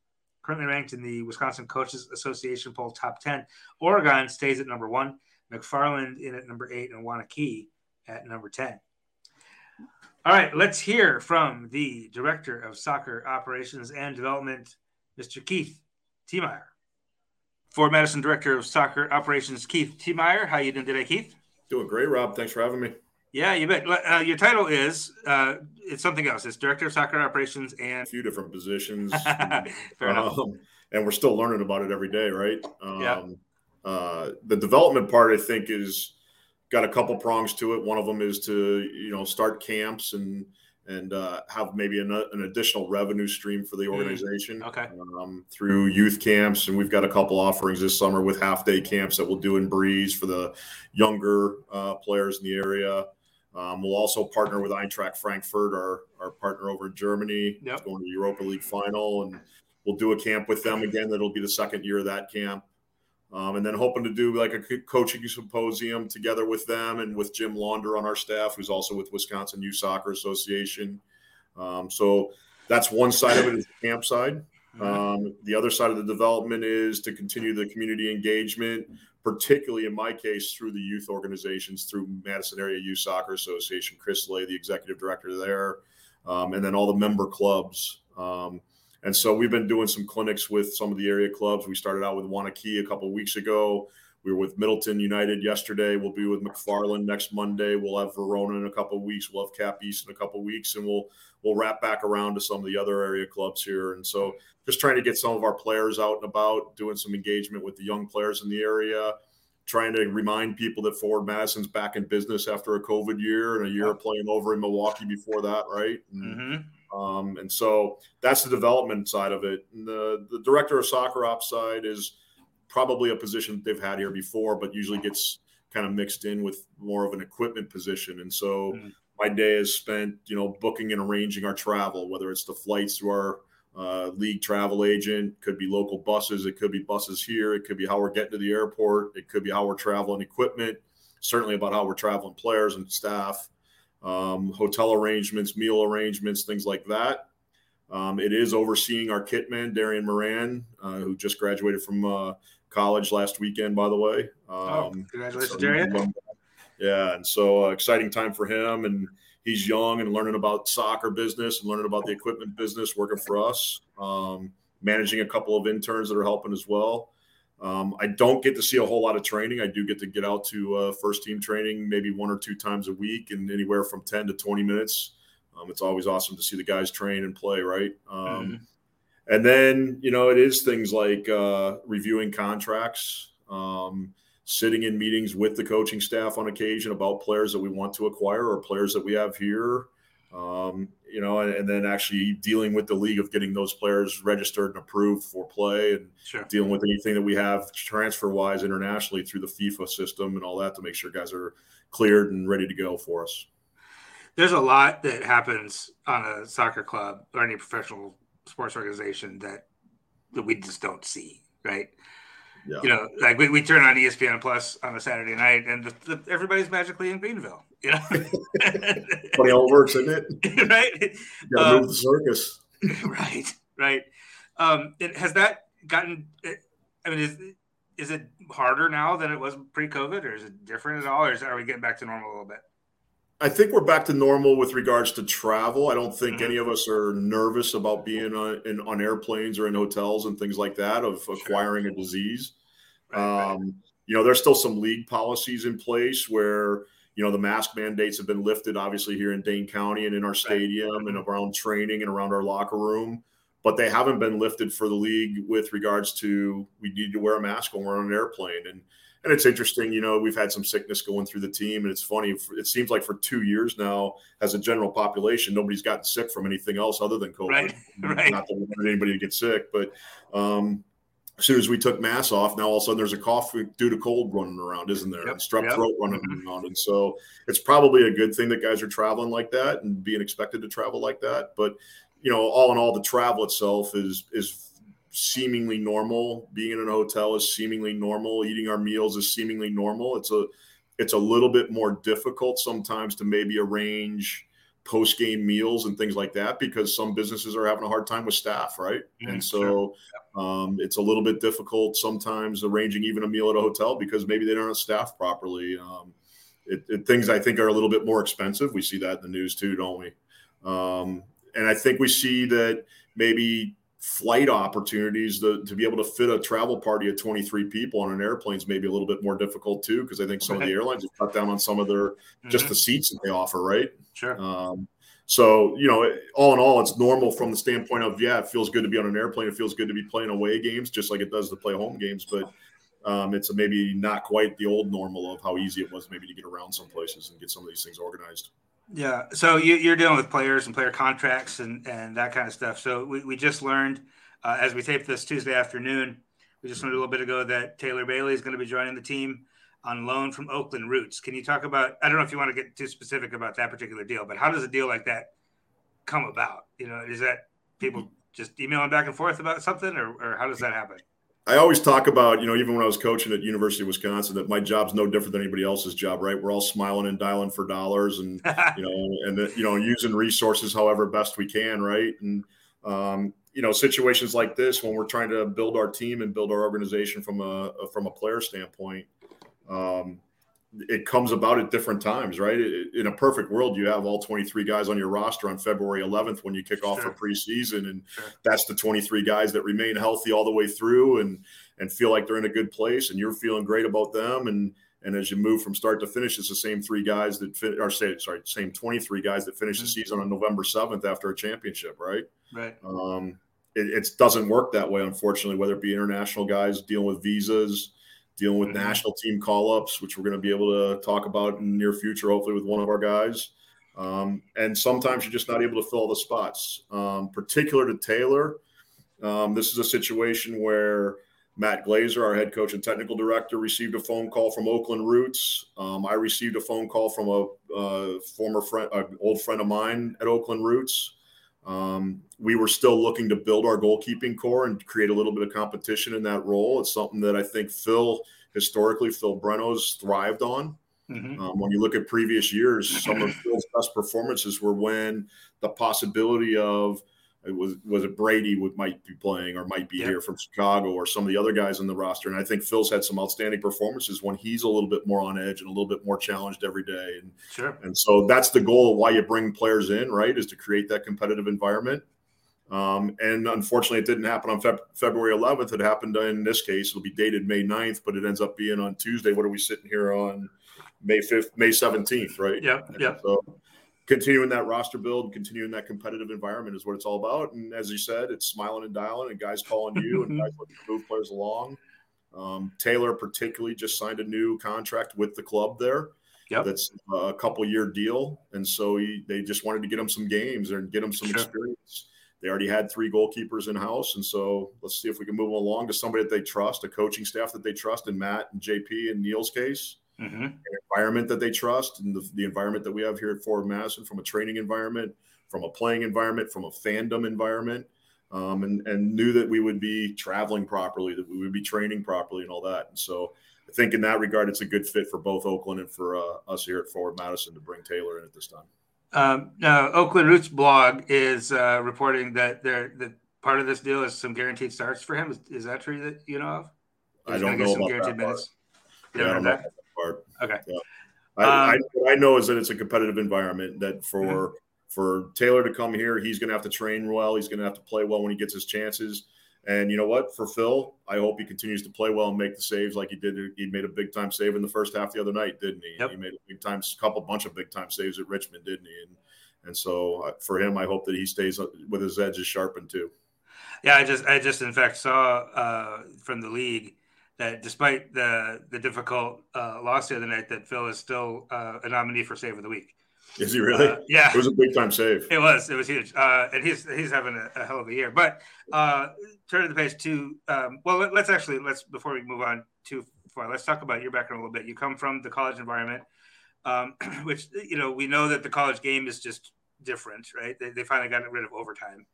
A: currently ranked in the Wisconsin Coaches Association poll top 10. Oregon stays at number one. McFarland in at number eight, and Waunakee at number 10. All right, let's hear from the Director of Soccer Operations and Development, Mr. Keith Tiemeyer. Forward Madison Director of Soccer Operations, Keith Tiemeyer. How you doing today, Keith?
C: Doing great, Rob. Thanks for having me.
A: Yeah, you bet. Uh, your title is uh, it's something else. It's Director of Soccer Operations and
C: a few different positions. Fair enough. Um, and we're still learning about it every day, right? Um, yeah. Uh, the development part, I think, is got a couple prongs to it. One of them is to you know start camps and and uh, have maybe an, an, additional revenue stream for the mm, organization.
A: Okay.
C: Um, through youth camps, and we've got a couple offerings this summer with half day camps that we'll do in Breese for the younger uh, players in the area. Um, we'll also partner with Eintracht Frankfurt, our, our partner over in Germany,
A: yep.
C: going to the Europa League final, and we'll do a camp with them again. That'll be the second year of that camp. Um, and then hoping to do like a coaching symposium together with them and with Jim Launder on our staff, who's also with Wisconsin Youth Soccer Association. Um, so that's one side of it is the camp side. Mm-hmm. Um, the other side of the development is to continue the community engagement, particularly in my case through the youth organizations, through Madison Area Youth Soccer Association, Chris Lay, the executive director there, um, and then all the member clubs. Um, and so we've been doing some clinics with some of the area clubs. We started out with Waunakee a couple weeks ago. We were with Middleton United yesterday. We'll be with McFarland next Monday. We'll have Verona in a couple weeks. We'll have Cap East in a couple weeks, and we'll we'll wrap back around to some of the other area clubs here. And so, just trying to get some of our players out and about, doing some engagement with the young players in the area, trying to remind people that Forward Madison's back in business after a COVID year and a year of playing over in Milwaukee before that, right? And,
A: mm-hmm
C: um, and so that's the development side of it. And the, the director of soccer ops side is probably a position they've had here before, but usually gets kind of mixed in with more of an equipment position. And so mm-hmm. my day is spent, you know, booking and arranging our travel, whether it's the flights through our uh, league travel agent, could be local buses, it could be buses here, it could be how we're getting to the airport, it could be how we're traveling equipment, certainly about how we're traveling players and staff um, hotel arrangements, meal arrangements, things like that. Um, it is overseeing our kitman, Darian Moran, uh, who just graduated from uh, college last weekend, by the way.
A: Oh, um, oh, congratulations, so Darian.
C: Yeah, and so uh, exciting time for him. And he's young and learning about soccer business and learning about the equipment business, working for us, um, managing a couple of interns that are helping as well. Um, I don't get to see a whole lot of training. I do get to get out to uh, first team training maybe one or two times a week and anywhere from 10 to 20 minutes. Um, it's always awesome to see the guys train and play, right? Um, mm-hmm. And then, you know, it is things like uh, reviewing contracts, um, sitting in meetings with the coaching staff on occasion about players that we want to acquire or players that we have here um, you know, and, and, then actually dealing with the league of getting those players registered and approved for play and
A: sure.
C: dealing with anything that we have transfer wise internationally through the FIFA system and all that to make sure guys are cleared and ready to go for us.
A: There's a lot that happens on a soccer club or any professional sports organization that, that we just don't see, right? Yeah. You know, like we, we turn on ESPN Plus on a Saturday night, and the, the, everybody's magically in Greenville. You know,
C: funny how it works, isn't it?
A: right.
C: You gotta um, move the circus.
A: right. Right. Um, it, has that gotten? I mean, is is it harder now than it was pre-COVID, or is it different at all, or is, are we getting back to normal a little bit?
C: I think we're back to normal with regards to travel. I don't think mm-hmm. any of us are nervous about being on, in, on airplanes or in hotels and things like that of acquiring sure. a disease. Right, um, right. You know, there's still some league policies in place where you know the mask mandates have been lifted, obviously here in Dane County and in our stadium right. and mm-hmm. around training and around our locker room, but they haven't been lifted for the league with regards to we need to wear a mask when we're on an airplane and and it's interesting, you know, we've had some sickness going through the team, and it's funny. It seems like for two years now, as a general population, nobody's gotten sick from anything else other than COVID.
A: Right, right.
C: Not that we wanted anybody to get sick, but um, as soon as we took mass off, now all of a sudden there's a cough due to cold running around, isn't there? Yep, and strep yep. throat running mm-hmm. around, and so it's probably a good thing that guys are traveling like that and being expected to travel like that. But you know, all in all, the travel itself is is seemingly normal. Being in a hotel is seemingly normal. Eating our meals is seemingly normal. It's a it's a little bit more difficult sometimes to maybe arrange post game meals and things like that because some businesses are having a hard time with staff, right? Mm, and so sure. um, it's a little bit difficult sometimes arranging even a meal at a hotel because maybe they don't have staff properly. Um, it, it, things I think are a little bit more expensive. We see that in the news too, don't we? Um, and I think we see that maybe flight opportunities to, to be able to fit a travel party of 23 people on an airplane is maybe a little bit more difficult too because i think some of the airlines have cut down on some of their mm-hmm. just the seats that they offer right?
A: Sure. Um,
C: so you know all in all it's normal from the standpoint of yeah it feels good to be on an airplane it feels good to be playing away games just like it does to play home games but um, it's maybe not quite the old normal of how easy it was maybe to get around some places and get some of these things organized
A: yeah. So you, are dealing with players and player contracts and, and that kind of stuff. So we, we just learned uh, as we taped this Tuesday afternoon, we just learned a little bit ago that Taylor Bailey is going to be joining the team on loan from Oakland Roots. Can you talk about? I don't know if you want to get too specific about that particular deal, but how does a deal like that come about? You know, is that people just emailing back and forth about something, or, or how does that happen?
C: I always talk about, you know, even when I was coaching at University of Wisconsin, that my job's no different than anybody else's job, right? We're all smiling and dialing for dollars, and you know, and you know, using resources however best we can, right? And um, you know, situations like this when we're trying to build our team and build our organization from a from a player standpoint, um, it comes about at different times, right? In a perfect world, you have all 23 guys on your roster on February 11th when you kick off sure. for preseason, and sure. that's the 23 guys that remain healthy all the way through and and feel like they're in a good place, and you're feeling great about them, and and as you move from start to finish, it's the same three guys that fit, or say, sorry, same 23 guys that finish mm-hmm. the season on November 7th after a championship, right?
A: Right.
C: Um, it, it doesn't work that way, unfortunately. Whether it be international guys dealing with visas dealing with mm-hmm. national team call ups, which we're going to be able to talk about in the near future, hopefully with one of our guys. Um, and sometimes you're just not able to fill the spots. Um, particular to Taylor, um, this is a situation where Matt Glazer, our head coach and technical director, received a phone call from Oakland Roots. Um, I received a phone call from a, a former friend, an old friend of mine at Oakland Roots. Um, we were still looking to build our goalkeeping core and create a little bit of competition in that role. It's something that I think Phil, historically, Phil Breno's thrived on. Mm-hmm. Um, when you look at previous years, some of Phil's best performances were when the possibility of it was was it Brady would might be playing or might be yeah. here from Chicago or some of the other guys in the roster. And I think Phil's had some outstanding performances when he's a little bit more on edge and a little bit more challenged every day. And
A: sure.
C: and so that's the goal of why you bring players in, right? Is to create that competitive environment. Um, and unfortunately, it didn't happen on Feb- February 11th. It happened in this case. It'll be dated May 9th, but it ends up being on Tuesday. What are we sitting here on May 5th, May 17th, right?
A: Yeah. Yeah.
C: So continuing that roster build, continuing that competitive environment is what it's all about. And as you said, it's smiling and dialing and guys calling you and guys looking to move players along. Um, Taylor particularly just signed a new contract with the club there.
A: Yep.
C: That's a couple year deal. And so he, they just wanted to get him some games and get him some sure. experience. They already had three goalkeepers in house. And so let's see if we can move along to somebody that they trust, a coaching staff that they trust in Matt and JP and Neil's case mm-hmm. environment that they trust, and the, the environment that we have here at Forward Madison from a training environment, from a playing environment, from a fandom environment, um, and and knew that we would be traveling properly, that we would be training properly, and all that. And so I think in that regard, it's a good fit for both Oakland and for uh, us here at Forward Madison to bring Taylor in at this time.
A: Um, now, Oakland Roots blog is uh, reporting that they're that part of this deal is some guaranteed starts for him. Is, is that true that you know of?
C: I don't know about that minutes.
A: Yeah, I don't know
C: part.
A: Okay.
C: Yeah. I, um, I, what I know is that it's a competitive environment. That for mm-hmm. for Taylor to come here, he's going to have to train well. He's going to have to play well when he gets his chances. And you know what? For Phil, I hope he continues to play well and make the saves like he did. He made a big time save in the first half the other night, didn't he?
A: Yep.
C: He made a big time, couple bunch of big time saves at Richmond, didn't he? And and so uh, for him, I hope that he stays with his edges sharpened too.
A: Yeah, I just I just in fact saw uh, from the league that despite the the difficult uh, loss the other night, that Phil is still uh, a nominee for Save of the Week.
C: Is he really?
A: Uh, yeah,
C: it was a big time save.
A: It was. It was huge, uh, and he's he's having a, a, hell of a year. But uh, turning the page to um, well, let, us actually let's before we move on too far, let's talk about your background a little bit. You come from the college environment, um, which you know we know that the college game is just different, right? They, they finally got rid of overtime.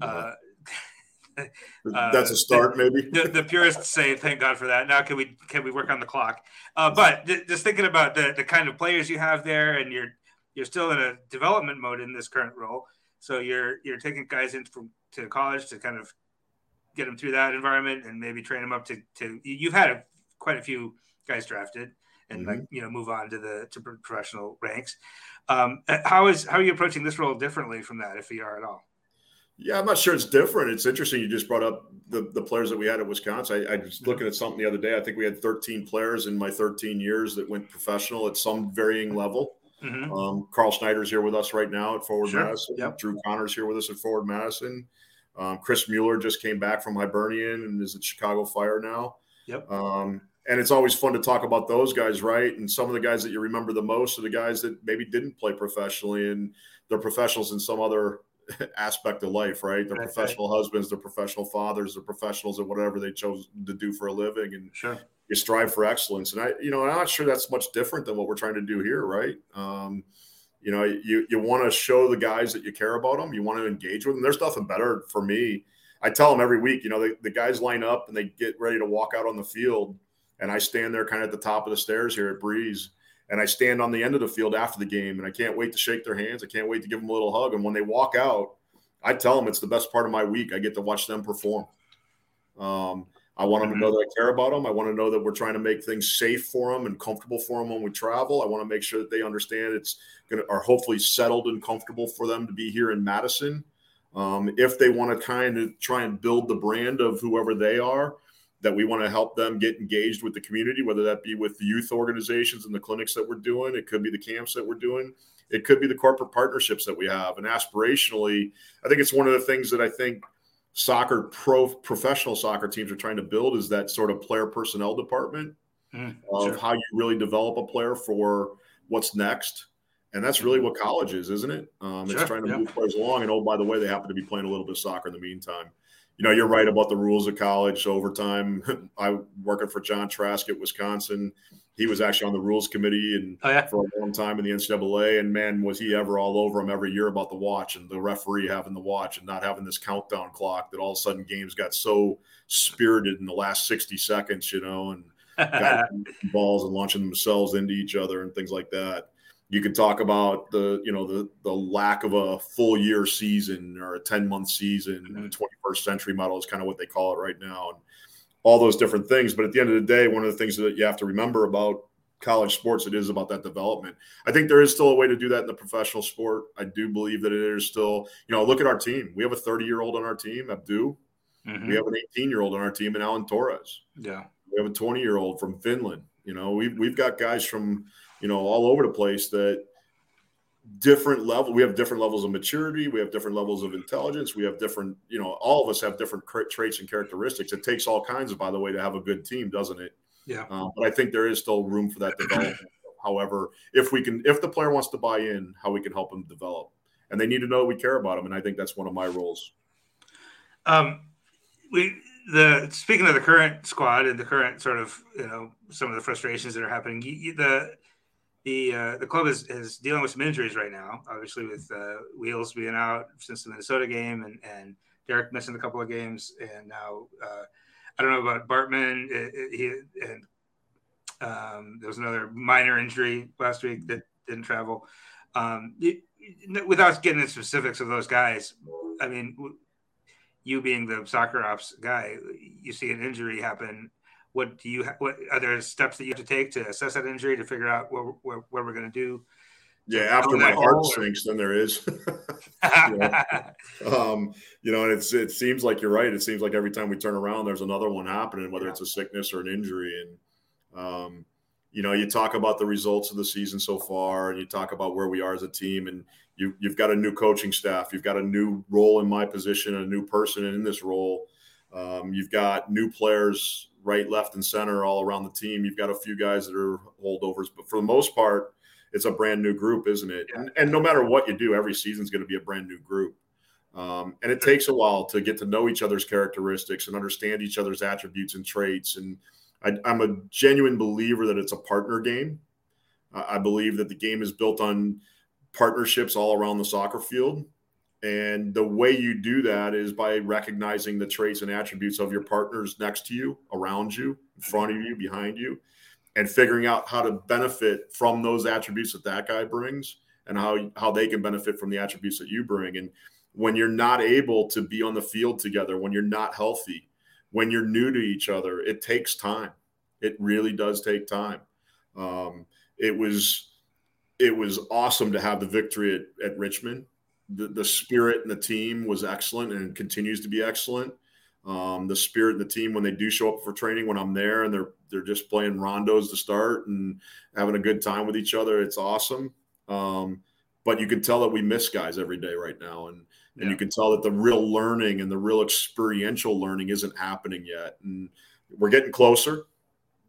A: Uh,
C: That's a start,
A: the,
C: maybe.
A: The, the, purists say, "Thank God for that." Now, can we can we work on the clock? Uh, but th- just thinking about the the kind of players you have there, and your you're still in a development mode in this current role. So you're you're taking guys in from to college to kind of get them through that environment and maybe train them up to to. You've had a, quite a few guys drafted and mm-hmm. like you know move on to the to professional ranks. Um, how is how are you approaching this role differently from that, if you are at all?
C: Yeah, I'm not sure it's different. It's interesting. You just brought up the, the players that we had at Wisconsin. I, I was looking at something the other day. I think we had 13 players in my 13 years that went professional at some varying level. Mm-hmm. Um, Carl Snyder's here with us right now at Forward sure. Madison. Yep. Drew Conner's here with us at Forward Madison. Um, Chris Mueller just came back from Hibernian and is at Chicago Fire now.
A: Yep.
C: Um, and it's always fun to talk about those guys, right? And some of the guys that you remember the most are the guys that maybe didn't play professionally and they're professionals in some other aspect of life, right? They're professional husbands, they're professional fathers, they're professionals at whatever they chose to do for a living. And
A: sure.
C: you strive for excellence. And I, you know, I'm not sure that's much different than what we're trying to do here, right? Um, you know, you, you want to show the guys that you care about them, you want to engage with them. There's nothing better for me. I tell them every week, you know, the, the guys line up and they get ready to walk out on the field. And I stand there kind of at the top of the stairs here at Breese and I stand on the end of the field after the game, and I can't wait to shake their hands. I can't wait to give them a little hug. And when they walk out, I tell them it's the best part of my week. I get to watch them perform. Um, I want them to know that I care about them. I want to know that we're trying to make things safe for them and comfortable for them when we travel. I want to make sure that they understand it's going to, are hopefully settled and comfortable for them to be here in Madison. Um, if they want to kind of try and build the brand of whoever they are, that we want to help them get engaged with the community, whether that be with the youth organizations and the clinics that we're doing, it could be the camps that we're doing, it could be the corporate partnerships that we have. And aspirationally, I think it's one of the things that I think soccer pro professional soccer teams are trying to build is that sort of player personnel department mm, of sure. how you really develop a player for what's next. And that's really what college is, isn't it? Um, sure, it's trying to yeah. move players along. And oh, by the way, they happen to be playing a little bit of soccer in the meantime you know, you're right about the rules of college overtime. I working for John Trask at Wisconsin. He was actually on the rules committee and
A: oh, yeah.
C: for a long time in the NCAA. And man, was he ever all over him every year about the watch and the referee having the watch and not having this countdown clock that all of a sudden games got so spirited in the last 60 seconds, you know, and balls and launching themselves into each other and things like that you can talk about the you know the the lack of a full year season or a 10 month season mm-hmm. 21st century model is kind of what they call it right now and all those different things. But at the end of the day one of the things that you have to remember about college sports it is about that development. I think there is still a way to do that in the professional sport. I do believe that it is still you know look at our team. We have a 30 year old on our team abdu mm-hmm. we have an 18 year old on our team and alan torres.
A: Yeah.
C: We have a 20 year old from finland. You know we've, we've got guys from you know, all over the place that different level we have different levels of maturity we have different levels of intelligence we have different you know all of us have different traits and characteristics. It takes all kinds of by the way to have a good team doesn't it?
A: Yeah.
C: Um, but i think there is still room for that development. However if we can if the player wants to buy in how we can help them develop. And they need to know we care about them and i think that's one of my roles.
A: Um we the speaking of the current squad and the current sort of you know some of the frustrations that are happening the the uh, the club is, is dealing with some injuries right now. Obviously, with uh, Wheels being out since the Minnesota game, and and Derek missing a couple of games, and now uh, I don't know about Bartman. It, it, he and um, there was another minor injury last week that didn't travel. Um, it, without getting into specifics of those guys, I mean, you being the soccer ops guy, you see an injury happen what do you what are there steps that you have to take to assess that injury to figure out what, what, what we're going to do?
C: Yeah after my heart sinks then there is. You, know? um, you know and it's it seems like you're right. It seems like every time we turn around there's another one happening whether yeah. it's a sickness or an injury. And um, you know you talk about the results of the season so far and you talk about where we are as a team and you, you've got a new coaching staff. You've got a new role in my position a new person in this role. Um, you've got new players right, left, and center all around the team. You've got a few guys that are holdovers, but for the most part, it's a brand new group, isn't it? And, and, no matter what you do, every season is going to be a brand new group. Um, and it takes a while to get to know each other's characteristics and understand each other's attributes and traits. And I, am a genuine believer that it's a partner game. Uh, I believe that the game is built on partnerships all around the soccer field. And the way you do that is by recognizing the traits and attributes of your partners next to you, around you, in front of you, behind you, and figuring out how to benefit from those attributes that that guy brings and how how they can benefit from the attributes that you bring. And when you're not able to be on the field together, when you're not healthy, when you're new to each other, it takes time. It really does take time. Um, it was it was awesome to have the victory at, at Richmond. The, the spirit and the team was excellent and continues to be excellent. Um, the spirit and the team when they do show up for training when I'm there and they're they're just playing rondos to start and having a good time with each other. It's awesome. Um, but you can tell that we miss guys every day right now, and yeah. and you can tell that the real learning and the real experiential learning isn't happening yet. And we're getting closer.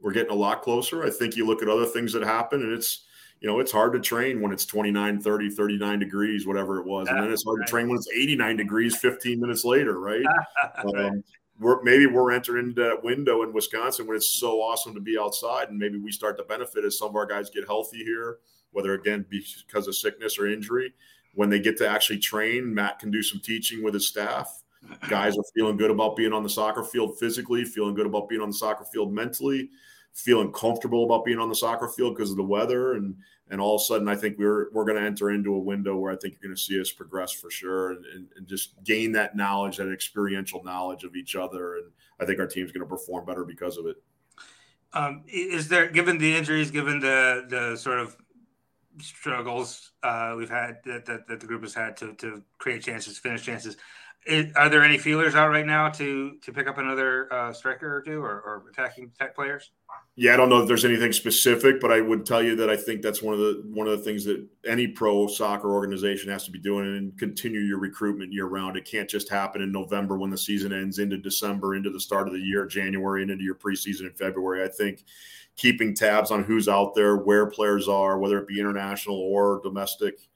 C: We're getting a lot closer. I think you look at other things that happen, and it's you know, it's hard to train when it's 29, 30, 39 degrees, whatever it was. and then it's hard right. to train when it's 89 degrees 15 minutes later, right? right. Um, we're, maybe we're entering into that window in Wisconsin when it's so awesome to be outside, and maybe we start to benefit as some of our guys get healthy here, whether again because of sickness or injury. When they get to actually train, Matt can do some teaching with his staff. Guys are feeling good about being on the soccer field physically, feeling good about being on the soccer field mentally feeling comfortable about being on the soccer field because of the weather and and all of a sudden I think we're we're going to enter into a window where I think you're going to see us progress for sure and, and, and, just gain that knowledge, that experiential knowledge of each other, and I think our team's going to perform better because of it.
A: Um, is there, given the injuries, given the the sort of struggles uh, we've had that, that, that the group has had to to create chances, finish chances, are there any feelers out right now to to pick up another uh, striker or two or, or attacking tech players?
C: Yeah, I don't know if there's anything specific, but I would tell you that I think that's one of the one of the things that any pro soccer organization has to be doing and continue your recruitment year round. It can't just happen in November when the season ends into December, into the start of the year, January, and into your preseason in February. I think keeping tabs on who's out there, where players are, whether it be international or domestic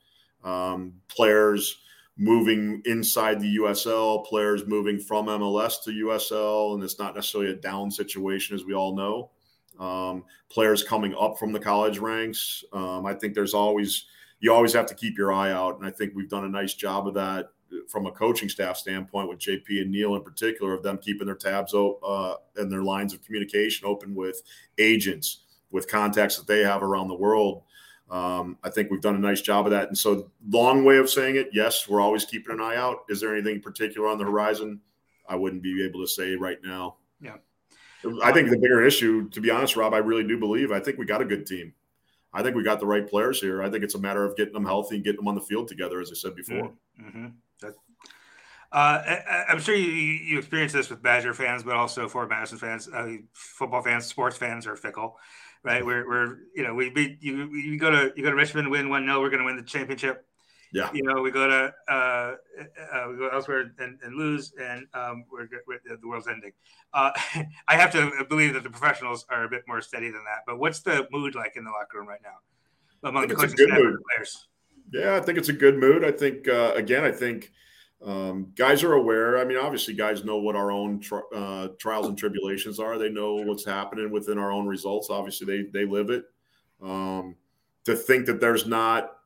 C: um, players moving inside the USL, players moving from MLS to USL, and it's not necessarily a down situation, as we all know. Um, players coming up from the college ranks. Um, I think there's always you always have to keep your eye out, and I think we've done a nice job of that from a coaching staff standpoint with JP and Neil in particular of them keeping their tabs uh, and their lines of communication open with agents, with contacts that they have around the world um, I think we've done a nice job of that. And so, long way of saying it, yes, we're always keeping an eye out. Is there anything particular on the horizon? I wouldn't be able to say right now.
A: Yeah.
C: I think the bigger issue, to be honest, Rob, I really do believe, I think we got a good team. I think we got the right players here. I think it's a matter of getting them healthy and getting them on the field together, as I said before.
A: Mm-hmm. Uh, I, am sure you, you experience this with Badger fans, but also Forward Madison fans, uh, football fans, sports fans are fickle right? We're, we're you know we beat you. You go to you go to Richmond, win one 0 We're going to win the championship.
C: Yeah.
A: You know we go to uh, uh, we go elsewhere and, and lose, and um, we're, we're, the world's ending. Uh, I have to believe that the professionals are a bit more steady than that. But what's the mood like in the locker room right now among the staff and players?
C: Yeah, I think it's a good mood. I think uh, again, I think um, guys are aware. I mean, obviously, guys know what our own tri- uh, trials and tribulations are. They know what's happening within our own results. Obviously, they they live it. Um, to think that there's not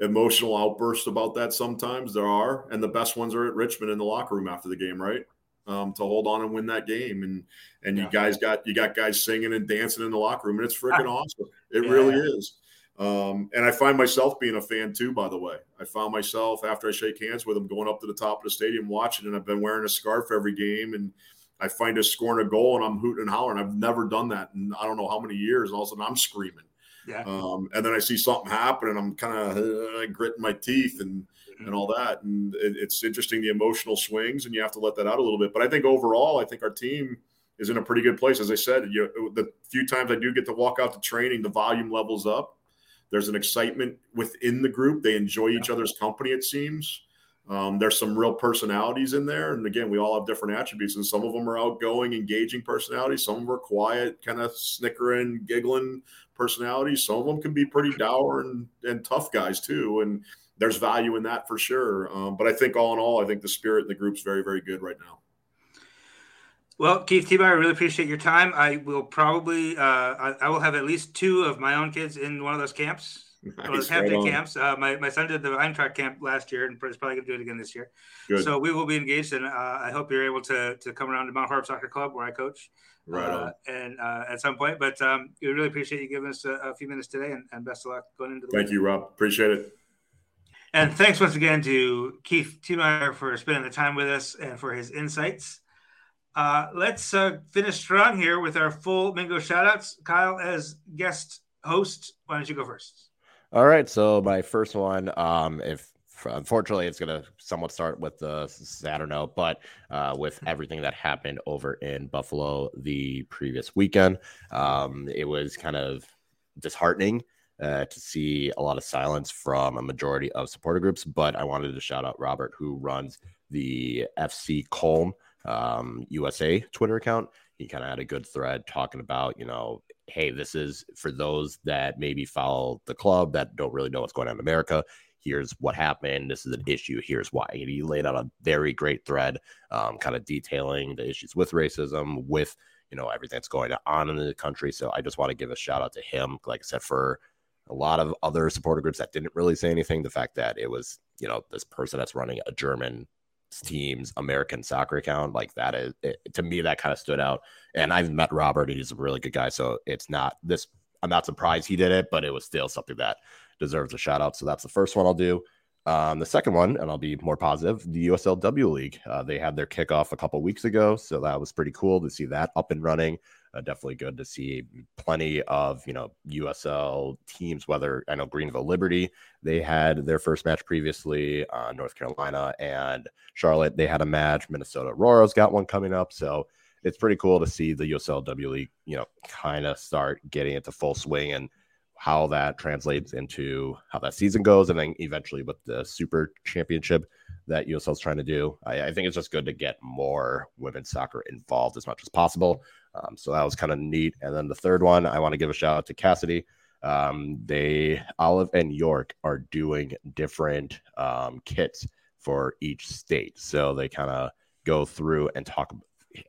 C: emotional outbursts about that, sometimes there are, and the best ones are at Richmond in the locker room after the game, right? Um, to hold on and win that game, and and yeah. you guys got you got guys singing and dancing in the locker room, and it's freaking awesome. It yeah. really is. Um, and I find myself being a fan too, by the way. I found myself after I shake hands with him going up to the top of the stadium watching, and I've been wearing a scarf every game. And I find us scoring a goal and I'm hooting and hollering. I've never done that and I don't know how many years. And all of a sudden I'm screaming.
A: Yeah.
C: Um, and then I see something happen and I'm kind of uh, gritting my teeth and mm-hmm. and all that. And it, it's interesting the emotional swings, and you have to let that out a little bit. But I think overall, I think our team is in a pretty good place. As I said, you, the few times I do get to walk out to training, the volume levels up. There's an excitement within the group. They enjoy each other's company, it seems. Um, there's some real personalities in there. And again, we all have different attributes, and some of them are outgoing, engaging personalities. Some of them are quiet, kind of snickering, giggling personalities. Some of them can be pretty dour and, and tough guys, too. And there's value in that for sure. Um, but I think all in all, I think the spirit in the group's very, very good right now.
A: Well, Keith Tiemeyer, I really appreciate your time. I will probably, uh, I, I, will have at least two of my own kids in one of those camps, nice, one of those right camps. Uh, my, my son did the Eintracht camp last year and is probably going to do it again this year. Good. So we will be engaged, and uh, I hope you're able to to come around to Mount Horeb Soccer Club where I coach.
C: Right uh,
A: And uh, at some point, but um, we really appreciate you giving us a, a few minutes today, and, and, best of luck going into the.
C: Thank week. you, Rob. Appreciate it.
A: And thanks once again to Keith Tiemeyer for spending the time with us and for his insights. Uh, let's uh, finish strong here with our full Mingo shoutouts. Kyle, as guest host, why don't you go first?
B: All right. So my first one, um, if unfortunately it's going to somewhat start with the sadder note, but uh, with hmm. everything that happened over in Buffalo the previous weekend, um, it was kind of disheartening uh, to see a lot of silence from a majority of supporter groups. But I wanted to shout out Robert, who runs the FC Köln um, USA Twitter account. He kind of had a good thread talking about, you know, hey, this is for those that maybe follow the club that don't really know what's going on in America. Here's what happened. This is an issue. Here's why. And he laid out a very great thread, um, kind of detailing the issues with racism, with you know everything that's going on in the country. So I just want to give a shout out to him, like I said, for a lot of other supporter groups that didn't really say anything. The fact that it was, you know, this person that's running a German team's American soccer account, like that is it, to me, that kind of stood out. And I've met Robert, he's a really good guy. So it's not this, I'm not surprised he did it, but it was still something that deserves a shout out. So that's the first one I'll do. Um, the second one, and I'll be more positive, the USLW League. Uh, they had their kickoff a couple weeks ago, so that was pretty cool to see that up and running. Uh, definitely good to see plenty of you know USL teams. Whether I know Greenville Liberty, they had their first match previously. Uh, North Carolina and Charlotte, they had a match. Minnesota Aurora's got one coming up. So it's pretty cool to see the USLW League, you know, kind of start getting into full swing and how that translates into how that season goes, and then eventually with the Super Championship that USL is trying to do. I, I, think it's just good to get more women's soccer involved as much as possible. Um, so that was kind of neat. And then the third one, I want to give a shout out to Cassidy. Um, they Olive and York are doing different um, kits for each state, so they kind of go through and talk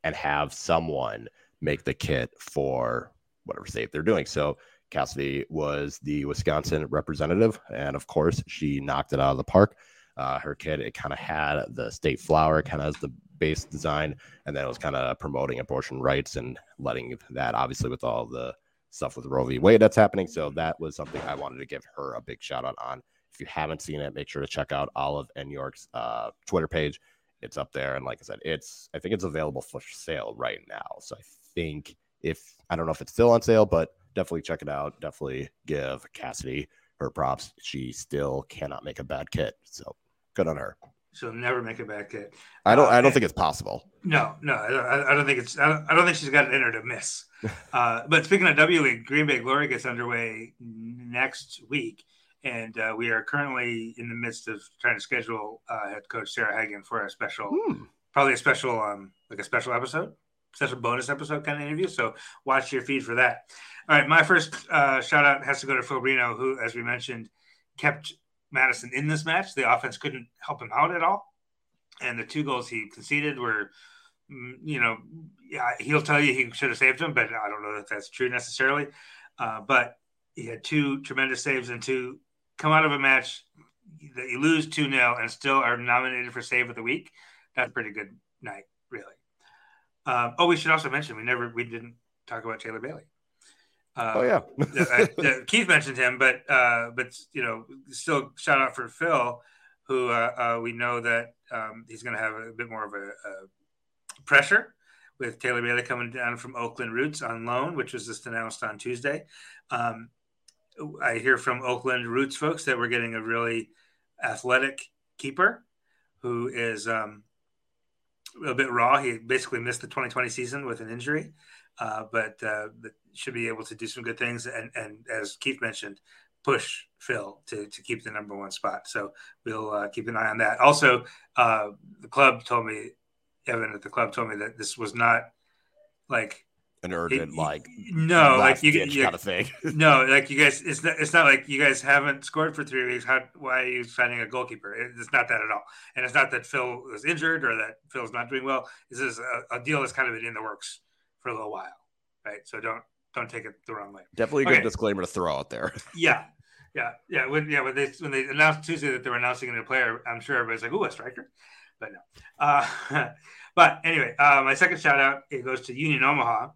B: and have someone make the kit for whatever state they're doing. So Cassidy was the Wisconsin representative, and of course, she knocked it out of the park. Uh, her kit, it kind of had the state flower, kind of as the base design, and then it was kind of promoting abortion rights and letting that, obviously, with all the stuff with Roe v. Wade that's happening. So that was something I wanted to give her a big shout out on. If you haven't seen it, make sure to check out Olive and York's uh, Twitter page. It's up there, and like I said, it's I think it's available for sale right now. So I think if I don't know if it's still on sale, but definitely check it out. Definitely give Cassidy her props. She still cannot make a bad kit. So good on her.
A: She'll never make a bad kit.
B: I don't. Uh, I don't think it's possible.
A: No, no, I, I don't think it's. I don't, I don't, think she's got it in her to miss. uh, but speaking of W League, Green Bay Glory gets underway next week, and uh, we are currently in the midst of trying to schedule uh, head coach Sarah Hagen for a special, hmm. probably a special, um, like a special episode special bonus episode kind of interview. So watch your feed for that. All right, my first uh, shout out has to go to Phil who, as we mentioned, kept Madison in this match. The offense couldn't help him out at all, and the two goals he conceded were, mm, you know, yeah, he'll tell you he should have saved him, but I don't know that that's true necessarily. Uh, but he had two tremendous saves and two come out of a match that you lose 2 0 and still are nominated for save of the week. That's pretty good night. Uh, oh, we should also mention we never we didn't talk about Taylor Bailey.
B: Uh, oh yeah,
A: uh, Keith mentioned him, but uh, but you know, still shout out for Phil, who uh, uh, we know that um, he's going to have a bit more of a, a, pressure with Taylor Bailey coming down from Oakland Roots on loan, which was just announced on Tuesday. Um, I hear from Oakland Roots folks that we're getting a really athletic keeper who is um, a bit raw. He basically missed the 2020 season with an injury, uh, but, uh, should be able to do some good things. And, and as Keith mentioned, push Phil to, to keep the number one spot. So we'll uh, keep an eye on that. Also, uh, the club told me, Evan at the club told me that this was not like
B: an urgent like
A: no like you, you
B: kind of thing.
A: No like you guys it's not it's not like you guys haven't scored for three weeks. How why are you signing a goalkeeper? It's not that at all. And it's not that phil is injured or that phil's not doing well. This is a, a deal that's kind of been in the works for a little while right? So don't don't take it the wrong way.
B: Definitely a okay. good disclaimer to throw out there.
A: Yeah yeah yeah. When yeah when they when they announced tuesday that they were announcing a new player i'm sure everybody's like oh a striker? But no. Uh but anyway uh my second shout out it goes to union omaha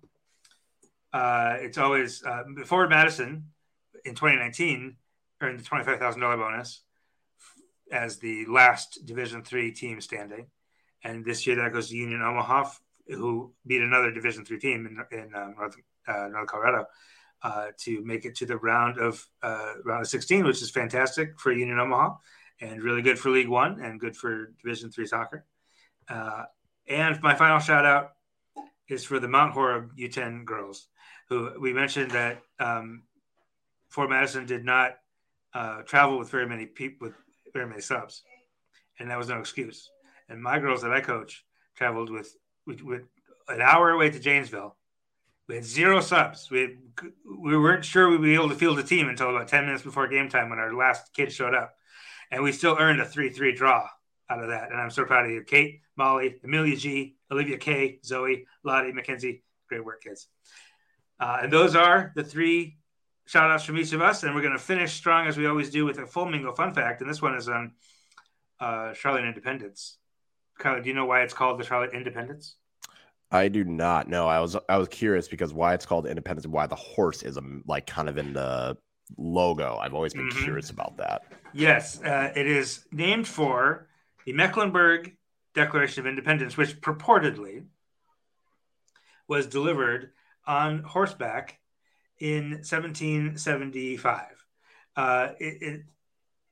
A: uh, it's always uh, Forward Madison in 2019 earned the $25,000 bonus. as the last Division three team standing, and this year that goes to Union Omaha, who beat another Division three team in, in uh, North uh, North Colorado uh, to make it to the round of uh, round of 16, which is fantastic for Union Omaha and really good for League One and good for Division three soccer. Uh, and my final shout out is for the Mount Horeb U10 girls, who we mentioned that um, Forward Madison did not uh, travel with very many people with very many subs, and that was no excuse. And my girls that I coach traveled with with, with an hour away to Janesville. We had zero subs. We had, we weren't sure we'd be able to field a team until about ten minutes before game time when our last kid showed up, and we still earned a three-three draw out of that. And I'm so proud of you, Kate, Molly, Amelia G, Olivia K, Zoe, Lottie, Mackenzie. Great work, kids. Uh, and those are the three shout outs from each of us. And we're going to finish strong as we always do with a full Mingo fun fact. And this one is on uh, Charlotte Independence. Kyle, do you know why it's called the Charlotte Independence?
B: I do not know. I was I was curious because why it's called Independence and why the horse is a, um, like kind of in the logo. I've always been mm-hmm. curious about that.
A: Yes, uh, it is named for the Mecklenburg Declaration of Independence, which purportedly was delivered on horseback in 1775, uh, it, it,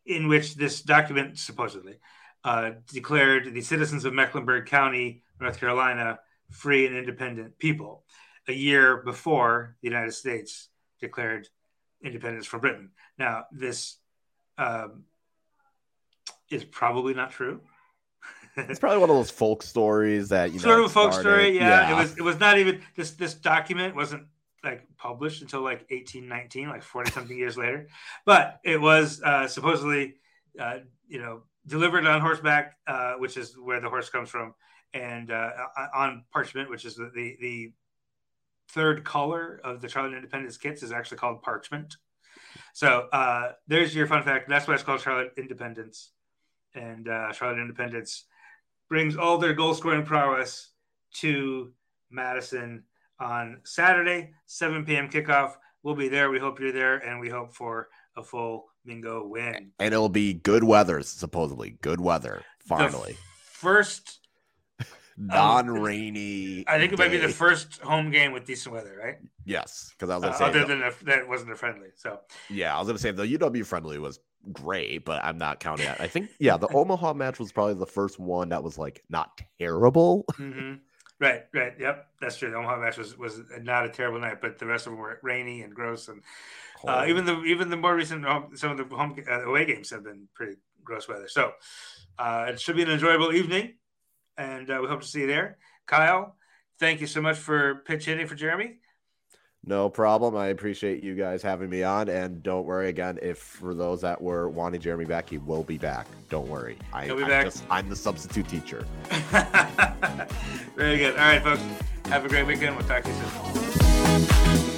A: in which this document supposedly uh, declared the citizens of Mecklenburg County, North Carolina, free and independent people, a year before the United States declared independence from Britain. Now, this um, is probably not true.
B: It's probably one of those folk stories that you know.
A: sort
B: know,
A: of a folk story. Yeah. yeah. it was. It was not even this. This document wasn't like published until like 1819, like 40 something years later. But it was uh, supposedly, uh, you know, delivered on horseback, uh, which is where the horse comes from, and uh, on parchment, which is the, the, the third color of the Charlotte Independence kits, is actually called parchment. So uh, there's your fun fact. That's why it's called Charlotte Independence, and uh, Charlotte Independence brings all their goal scoring prowess to Madison on Saturday, 7 p.m. kickoff. We'll be there. We hope you're there, and we hope for a full Mingo win.
B: And it'll be good weather, supposedly. Good weather, finally.
A: First
B: non rainy.
A: Um, I think it day. might be the first home game with decent weather, right?
B: Yes, because I was going
A: to uh,
B: say.
A: Other than a, that wasn't a friendly. So,
B: yeah, I was going to say the UW friendly was great, but I'm not counting that. I think, yeah, the Omaha match was probably the first one that was like not terrible.
A: Mm-hmm. Right, right. Yep, that's true. The Omaha match was, was not a terrible night, but the rest of them were rainy and gross, and uh, even the even the more recent some of the home uh, away games have been pretty gross weather. So uh, it should be an enjoyable evening, and uh, we hope to see you there. Kyle, thank you so much for pitch hitting for Jeremy.
B: No problem. I appreciate you guys having me on. And don't worry again, if for those that were wanting Jeremy back, he will be back. Don't worry. I,
A: He'll be I'm back. Just,
B: I'm the substitute teacher.
A: Very good. All right, folks. Have a great weekend. We'll talk to you soon.